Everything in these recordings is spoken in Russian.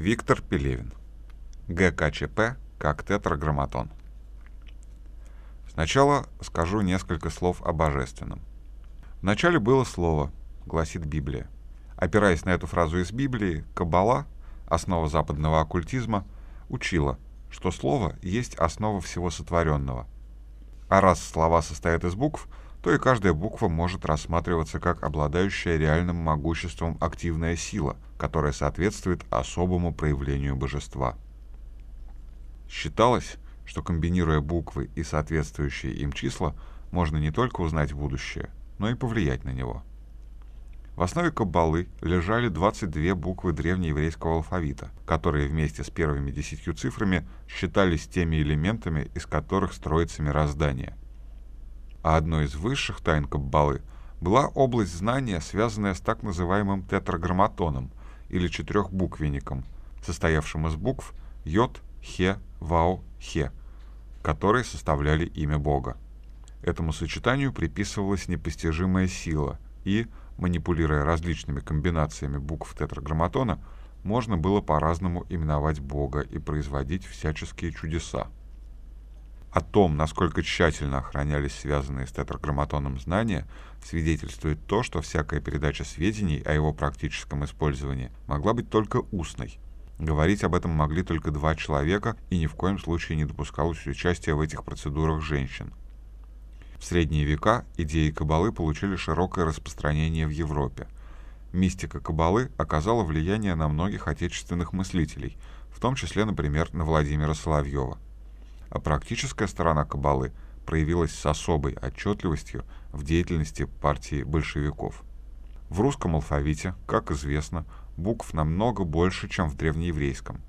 Виктор Пелевин. ГКЧП как тетраграмматон. Сначала скажу несколько слов о божественном. Вначале было слово, гласит Библия. Опираясь на эту фразу из Библии, Каббала, основа западного оккультизма, учила, что слово есть основа всего сотворенного. А раз слова состоят из букв, то и каждая буква может рассматриваться как обладающая реальным могуществом активная сила, которая соответствует особому проявлению божества. Считалось, что комбинируя буквы и соответствующие им числа, можно не только узнать будущее, но и повлиять на него. В основе Каббалы лежали 22 буквы древнееврейского алфавита, которые вместе с первыми десятью цифрами считались теми элементами, из которых строится мироздание. А одной из высших тайн Каббалы была область знания, связанная с так называемым тетраграмматоном, или четырехбуквенником, состоявшим из букв Йод, Хе, Вау, Хе, которые составляли имя Бога. Этому сочетанию приписывалась непостижимая сила, и, манипулируя различными комбинациями букв тетраграмматона, можно было по-разному именовать Бога и производить всяческие чудеса. О том, насколько тщательно охранялись связанные с тетраграмматоном знания, свидетельствует то, что всякая передача сведений о его практическом использовании могла быть только устной – Говорить об этом могли только два человека, и ни в коем случае не допускалось участия в этих процедурах женщин. В средние века идеи кабалы получили широкое распространение в Европе. Мистика кабалы оказала влияние на многих отечественных мыслителей, в том числе, например, на Владимира Соловьева. А практическая сторона кабалы проявилась с особой отчетливостью в деятельности партии большевиков. В русском алфавите, как известно, букв намного больше, чем в древнееврейском.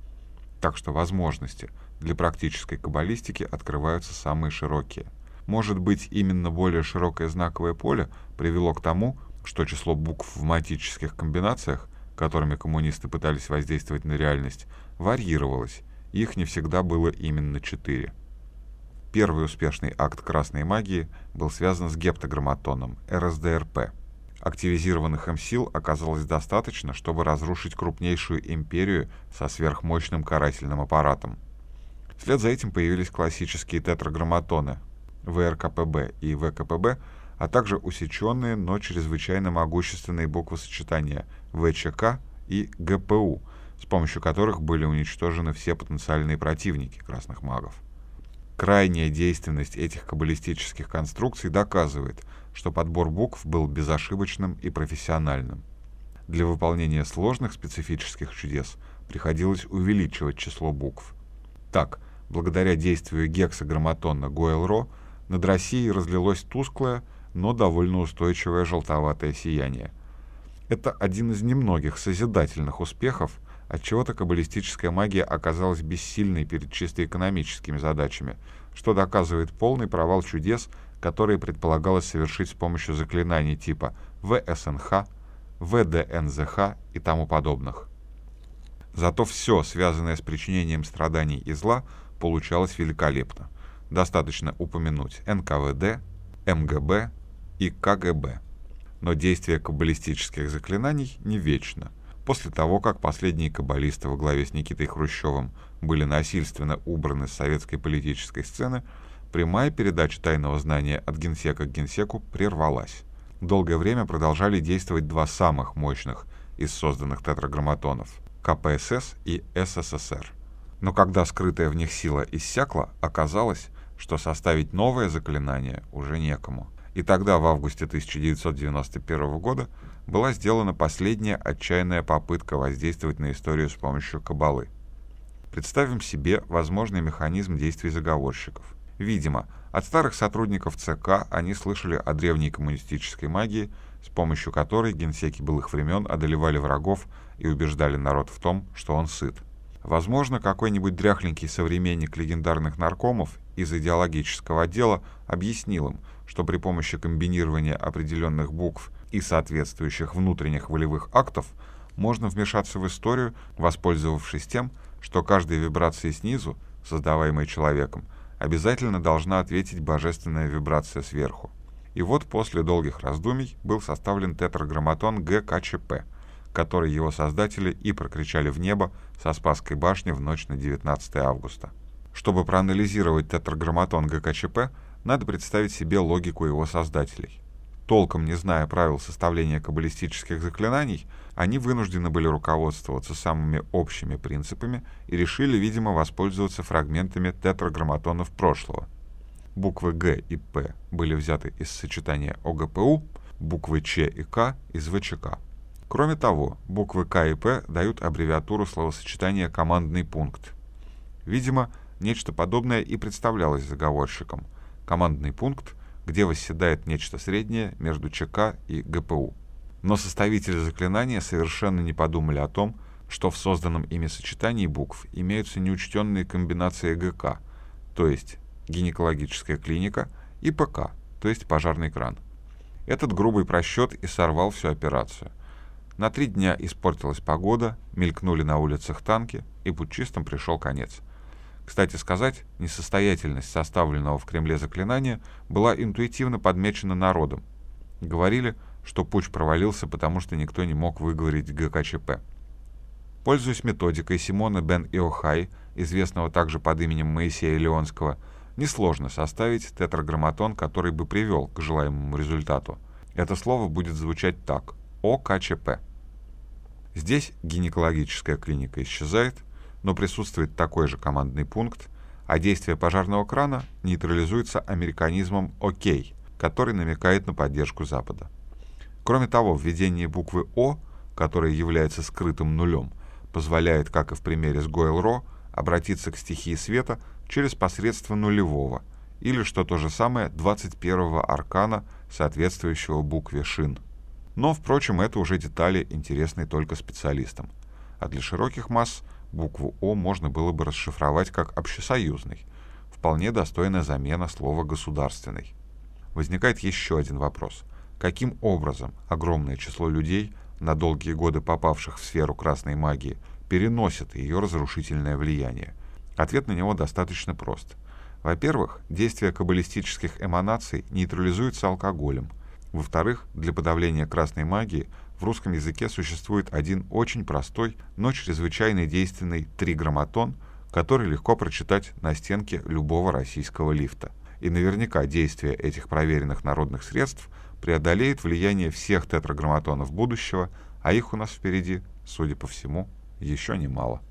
Так что возможности для практической каббалистики открываются самые широкие. Может быть, именно более широкое знаковое поле привело к тому, что число букв в матических комбинациях, которыми коммунисты пытались воздействовать на реальность, варьировалось, их не всегда было именно четыре. Первый успешный акт красной магии был связан с гептограмматоном, РСДРП – Активизированных им сил оказалось достаточно, чтобы разрушить крупнейшую империю со сверхмощным карательным аппаратом. Вслед за этим появились классические тетраграмматоны ВРКПБ и ВКПБ, а также усеченные, но чрезвычайно могущественные буквосочетания ВЧК и ГПУ, с помощью которых были уничтожены все потенциальные противники красных магов. Крайняя действенность этих каббалистических конструкций доказывает, что подбор букв был безошибочным и профессиональным. Для выполнения сложных специфических чудес приходилось увеличивать число букв. Так, благодаря действию гексаграмматона Гойл-Ро над Россией разлилось тусклое, но довольно устойчивое желтоватое сияние. Это один из немногих созидательных успехов, отчего-то каббалистическая магия оказалась бессильной перед чисто экономическими задачами, что доказывает полный провал чудес, которые предполагалось совершить с помощью заклинаний типа ВСНХ, ВДНЗХ и тому подобных. Зато все, связанное с причинением страданий и зла, получалось великолепно. Достаточно упомянуть НКВД, МГБ и КГБ. Но действие каббалистических заклинаний не вечно – После того, как последние каббалисты во главе с Никитой Хрущевым были насильственно убраны с советской политической сцены, прямая передача тайного знания от генсека к генсеку прервалась. Долгое время продолжали действовать два самых мощных из созданных тетраграмматонов – КПСС и СССР. Но когда скрытая в них сила иссякла, оказалось, что составить новое заклинание уже некому. И тогда, в августе 1991 года, была сделана последняя отчаянная попытка воздействовать на историю с помощью кабалы. Представим себе возможный механизм действий заговорщиков. Видимо, от старых сотрудников ЦК они слышали о древней коммунистической магии, с помощью которой генсеки былых времен одолевали врагов и убеждали народ в том, что он сыт. Возможно, какой-нибудь дряхленький современник легендарных наркомов из идеологического отдела объяснил им, что при помощи комбинирования определенных букв и соответствующих внутренних волевых актов можно вмешаться в историю, воспользовавшись тем, что каждой вибрации снизу, создаваемой человеком, обязательно должна ответить божественная вибрация сверху. И вот после долгих раздумий был составлен тетраграмматон ГКЧП, который его создатели и прокричали в небо со Спасской башни в ночь на 19 августа. Чтобы проанализировать тетраграмматон ГКЧП, надо представить себе логику его создателей. Толком не зная правил составления каббалистических заклинаний, они вынуждены были руководствоваться самыми общими принципами и решили, видимо, воспользоваться фрагментами тетраграмматонов прошлого. Буквы Г и П были взяты из сочетания ОГПУ, буквы Ч и К из ВЧК. Кроме того, буквы К и П дают аббревиатуру словосочетания «командный пункт». Видимо, нечто подобное и представлялось заговорщикам. Командный пункт, где восседает нечто среднее между ЧК и ГПУ. Но составители заклинания совершенно не подумали о том, что в созданном ими сочетании букв имеются неучтенные комбинации ГК, то есть гинекологическая клиника, и ПК, то есть пожарный кран. Этот грубый просчет и сорвал всю операцию. На три дня испортилась погода, мелькнули на улицах танки, и путчистам пришел конец. Кстати сказать, несостоятельность составленного в Кремле заклинания была интуитивно подмечена народом. Говорили, что путь провалился, потому что никто не мог выговорить ГКЧП. Пользуясь методикой Симона бен Иохай, известного также под именем Моисея Леонского, несложно составить тетраграмматон, который бы привел к желаемому результату. Это слово будет звучать так – ОКЧП. Здесь гинекологическая клиника исчезает, но присутствует такой же командный пункт, а действие пожарного крана нейтрализуется американизмом «ОК», который намекает на поддержку Запада. Кроме того, введение буквы «О», которая является скрытым нулем, позволяет, как и в примере с Гойл-Ро, обратиться к стихии света через посредство нулевого, или, что то же самое, 21-го аркана, соответствующего букве «Шин». Но, впрочем, это уже детали, интересные только специалистам. А для широких масс букву «О» можно было бы расшифровать как «общесоюзный», вполне достойная замена слова «государственный». Возникает еще один вопрос. Каким образом огромное число людей, на долгие годы попавших в сферу красной магии, переносит ее разрушительное влияние? Ответ на него достаточно прост. Во-первых, действие каббалистических эманаций нейтрализуется алкоголем – во-вторых, для подавления красной магии в русском языке существует один очень простой, но чрезвычайно действенный триграмматон, который легко прочитать на стенке любого российского лифта. И наверняка действие этих проверенных народных средств преодолеет влияние всех тетраграмматонов будущего, а их у нас впереди, судя по всему, еще немало.